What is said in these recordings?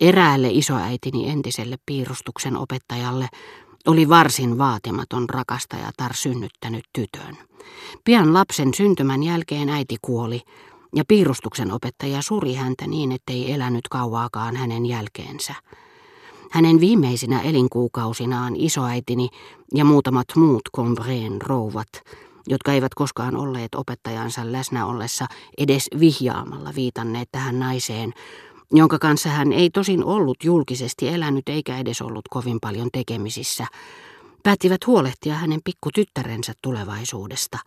Eräälle isoäitini entiselle piirustuksen opettajalle oli varsin vaatimaton rakastajatar synnyttänyt tytön. Pian lapsen syntymän jälkeen äiti kuoli, ja piirustuksen opettaja suri häntä niin, ettei elänyt kauaakaan hänen jälkeensä. Hänen viimeisinä elinkuukausinaan isoäitini ja muutamat muut Combreen rouvat, jotka eivät koskaan olleet opettajansa läsnä ollessa edes vihjaamalla viitanneet tähän naiseen, jonka kanssa hän ei tosin ollut julkisesti elänyt eikä edes ollut kovin paljon tekemisissä, päättivät huolehtia hänen pikkutyttärensä tulevaisuudesta,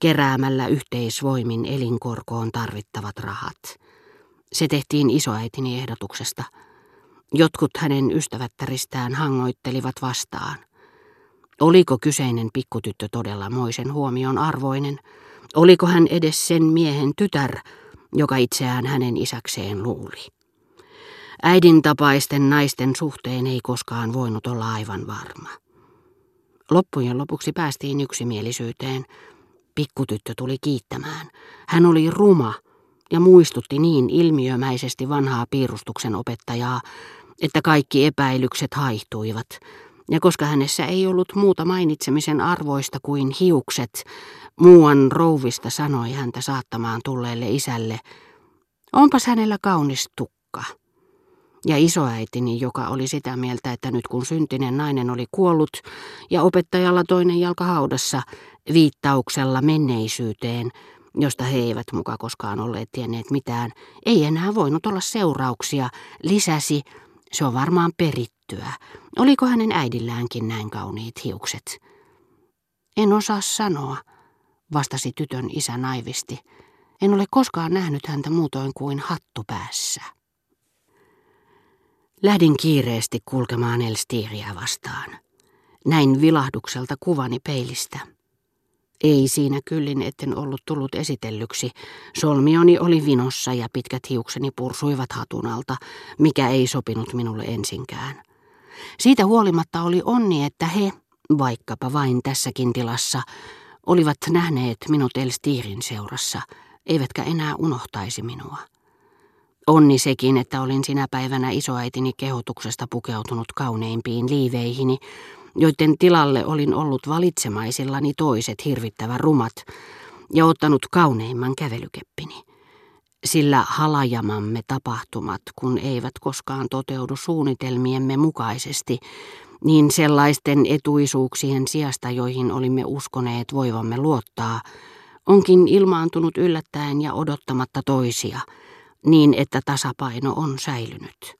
keräämällä yhteisvoimin elinkorkoon tarvittavat rahat. Se tehtiin isoäitini ehdotuksesta. Jotkut hänen ystävättäristään hangoittelivat vastaan. Oliko kyseinen pikkutyttö todella moisen huomion arvoinen? Oliko hän edes sen miehen tytär, joka itseään hänen isäkseen luuli? Äidin tapaisten naisten suhteen ei koskaan voinut olla aivan varma. Loppujen lopuksi päästiin yksimielisyyteen. Pikkutyttö tuli kiittämään. Hän oli ruma ja muistutti niin ilmiömäisesti vanhaa piirustuksen opettajaa, että kaikki epäilykset haihtuivat. Ja koska hänessä ei ollut muuta mainitsemisen arvoista kuin hiukset, muuan rouvista sanoi häntä saattamaan tulleelle isälle, onpas hänellä kaunis tukka. Ja isoäitini, joka oli sitä mieltä, että nyt kun syntinen nainen oli kuollut ja opettajalla toinen jalka haudassa, viittauksella menneisyyteen, josta he eivät muka koskaan olleet tienneet mitään, ei enää voinut olla seurauksia, lisäsi, se on varmaan perittyä. Oliko hänen äidilläänkin näin kauniit hiukset? En osaa sanoa, vastasi tytön isä naivisti. En ole koskaan nähnyt häntä muutoin kuin hattu päässä. Lähdin kiireesti kulkemaan Elstiiriä vastaan. Näin vilahdukselta kuvani peilistä. Ei siinä kyllin, etten ollut tullut esitellyksi. Solmioni oli vinossa ja pitkät hiukseni pursuivat hatunalta, mikä ei sopinut minulle ensinkään. Siitä huolimatta oli onni, että he, vaikkapa vain tässäkin tilassa, olivat nähneet minut Elstiirin seurassa, eivätkä enää unohtaisi minua. Onni sekin, että olin sinä päivänä isoäitini kehotuksesta pukeutunut kauneimpiin liiveihini, joiden tilalle olin ollut valitsemaisillani toiset hirvittävän rumat ja ottanut kauneimman kävelykeppini. Sillä halajamamme tapahtumat, kun eivät koskaan toteudu suunnitelmiemme mukaisesti, niin sellaisten etuisuuksien sijasta, joihin olimme uskoneet voivamme luottaa, onkin ilmaantunut yllättäen ja odottamatta toisia – niin että tasapaino on säilynyt.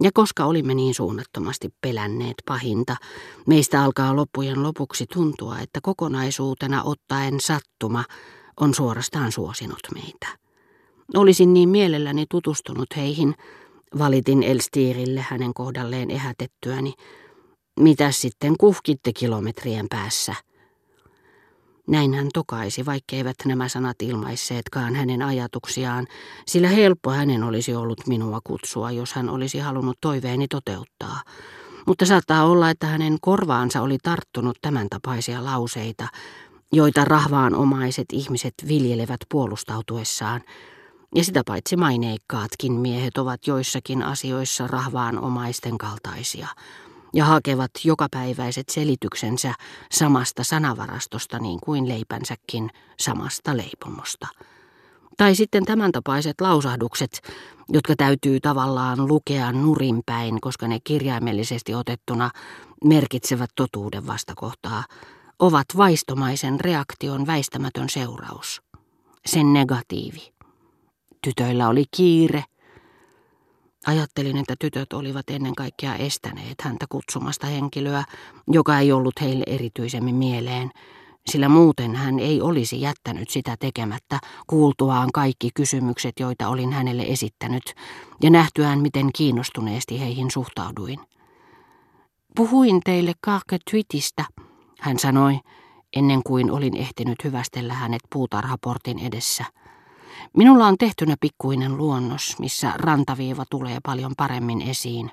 Ja koska olimme niin suunnattomasti pelänneet pahinta, meistä alkaa loppujen lopuksi tuntua, että kokonaisuutena ottaen sattuma on suorastaan suosinut meitä. Olisin niin mielelläni tutustunut heihin, valitin Elstiirille hänen kohdalleen ehätettyäni. Mitä sitten kuhkitte kilometrien päässä? Näin hän tokaisi, vaikkeivät nämä sanat ilmaisseetkaan hänen ajatuksiaan, sillä helppo hänen olisi ollut minua kutsua, jos hän olisi halunnut toiveeni toteuttaa. Mutta saattaa olla, että hänen korvaansa oli tarttunut tämän tapaisia lauseita, joita rahvaanomaiset ihmiset viljelevät puolustautuessaan, ja sitä paitsi maineikkaatkin miehet ovat joissakin asioissa rahvaanomaisten kaltaisia – ja hakevat jokapäiväiset selityksensä samasta sanavarastosta niin kuin leipänsäkin samasta leipomosta. Tai sitten tämän tapaiset lausahdukset, jotka täytyy tavallaan lukea nurinpäin, koska ne kirjaimellisesti otettuna merkitsevät totuuden vastakohtaa, ovat vaistomaisen reaktion väistämätön seuraus. Sen negatiivi. Tytöillä oli kiire, Ajattelin, että tytöt olivat ennen kaikkea estäneet häntä kutsumasta henkilöä, joka ei ollut heille erityisemmin mieleen, sillä muuten hän ei olisi jättänyt sitä tekemättä kuultuaan kaikki kysymykset, joita olin hänelle esittänyt, ja nähtyään, miten kiinnostuneesti heihin suhtauduin. Puhuin teille Karke Twitistä, hän sanoi, ennen kuin olin ehtinyt hyvästellä hänet puutarhaportin edessä – Minulla on tehtynä pikkuinen luonnos, missä rantaviiva tulee paljon paremmin esiin.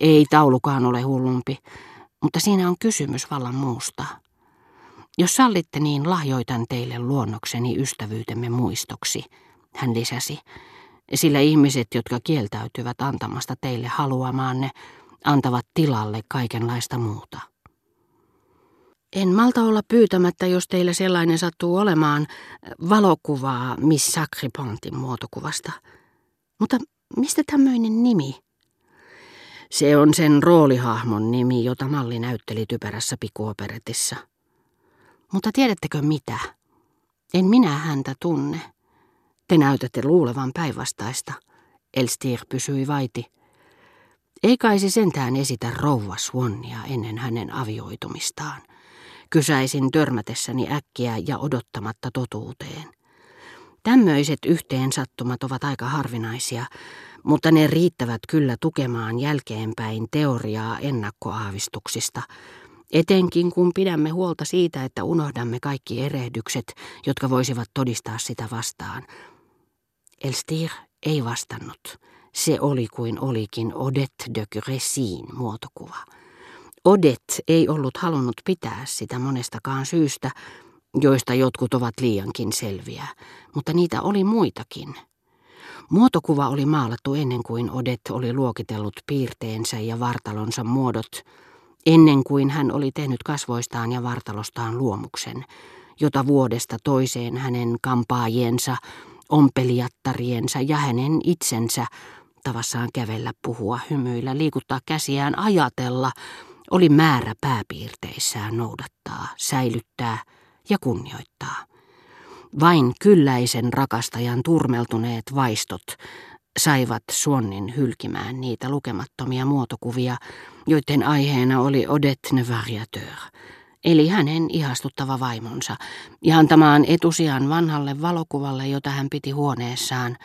Ei taulukaan ole hullumpi, mutta siinä on kysymys vallan muusta. Jos sallitte, niin lahjoitan teille luonnokseni ystävyytemme muistoksi, hän lisäsi. sillä ihmiset, jotka kieltäytyvät antamasta teille haluamaanne, antavat tilalle kaikenlaista muuta. En malta olla pyytämättä, jos teillä sellainen sattuu olemaan, valokuvaa Miss Sacripantin muotokuvasta. Mutta mistä tämmöinen nimi? Se on sen roolihahmon nimi, jota malli näytteli typerässä pikuoperetissa. Mutta tiedättekö mitä? En minä häntä tunne. Te näytätte luulevan päinvastaista. Elstir pysyi vaiti. Ei kai se sentään esitä rouva Swannia ennen hänen avioitumistaan. Kysäisin törmätessäni äkkiä ja odottamatta totuuteen. Tämmöiset yhteensattumat ovat aika harvinaisia, mutta ne riittävät kyllä tukemaan jälkeenpäin teoriaa ennakkoaavistuksista, etenkin kun pidämme huolta siitä, että unohdamme kaikki erehdykset, jotka voisivat todistaa sitä vastaan. Elstir ei vastannut. Se oli kuin olikin Odette de Gressin muotokuva. Odette ei ollut halunnut pitää sitä monestakaan syystä, joista jotkut ovat liiankin selviä, mutta niitä oli muitakin. Muotokuva oli maalattu ennen kuin Odette oli luokitellut piirteensä ja vartalonsa muodot, ennen kuin hän oli tehnyt kasvoistaan ja vartalostaan luomuksen, jota vuodesta toiseen hänen kampaajiensa, ompelijattariensa ja hänen itsensä tavassaan kävellä, puhua, hymyillä, liikuttaa käsiään, ajatella, oli määrä pääpiirteissään noudattaa, säilyttää ja kunnioittaa. Vain kylläisen rakastajan turmeltuneet vaistot saivat Suonnin hylkimään niitä lukemattomia muotokuvia, joiden aiheena oli Odette Nevariateur, eli hänen ihastuttava vaimonsa, ja antamaan etusijan vanhalle valokuvalle, jota hän piti huoneessaan,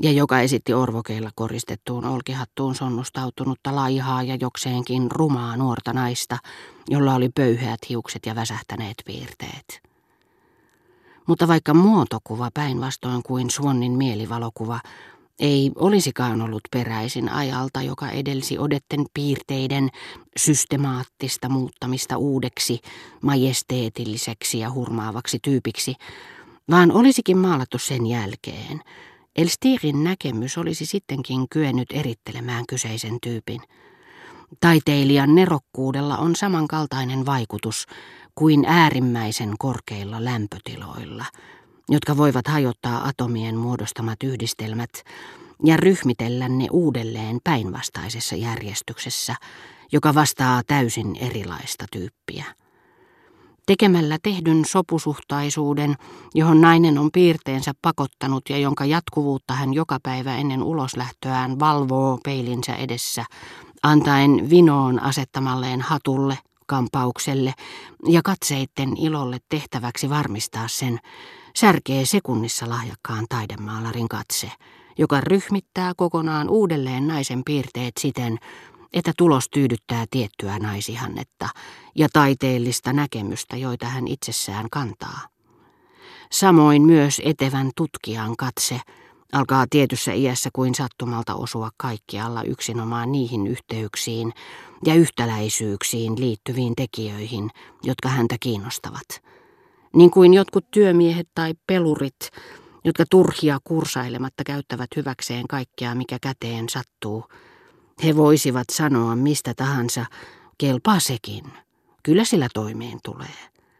ja joka esitti orvokeilla koristettuun olkihattuun sonnustautunutta laihaa ja jokseenkin rumaa nuorta naista, jolla oli pöyhäät hiukset ja väsähtäneet piirteet. Mutta vaikka muotokuva päinvastoin kuin Suonnin mielivalokuva ei olisikaan ollut peräisin ajalta, joka edelsi odetten piirteiden systemaattista muuttamista uudeksi, majesteetilliseksi ja hurmaavaksi tyypiksi, vaan olisikin maalattu sen jälkeen – Elstirin näkemys olisi sittenkin kyennyt erittelemään kyseisen tyypin. Taiteilijan nerokkuudella on samankaltainen vaikutus kuin äärimmäisen korkeilla lämpötiloilla, jotka voivat hajottaa atomien muodostamat yhdistelmät ja ryhmitellä ne uudelleen päinvastaisessa järjestyksessä, joka vastaa täysin erilaista tyyppiä. Tekemällä tehdyn sopusuhtaisuuden, johon nainen on piirteensä pakottanut ja jonka jatkuvuutta hän joka päivä ennen uloslähtöään valvoo peilinsä edessä, antaen vinoon asettamalleen hatulle, kampaukselle ja katseitten ilolle tehtäväksi varmistaa sen, särkee sekunnissa lahjakkaan taidemaalarin katse, joka ryhmittää kokonaan uudelleen naisen piirteet siten, että tulos tyydyttää tiettyä naisihannetta ja taiteellista näkemystä, joita hän itsessään kantaa. Samoin myös etevän tutkijan katse alkaa tietyssä iässä kuin sattumalta osua kaikkialla yksinomaan niihin yhteyksiin ja yhtäläisyyksiin liittyviin tekijöihin, jotka häntä kiinnostavat. Niin kuin jotkut työmiehet tai pelurit, jotka turhia kursailematta käyttävät hyväkseen kaikkea, mikä käteen sattuu – he voisivat sanoa mistä tahansa, kelpaa sekin. Kyllä sillä toimeen tulee.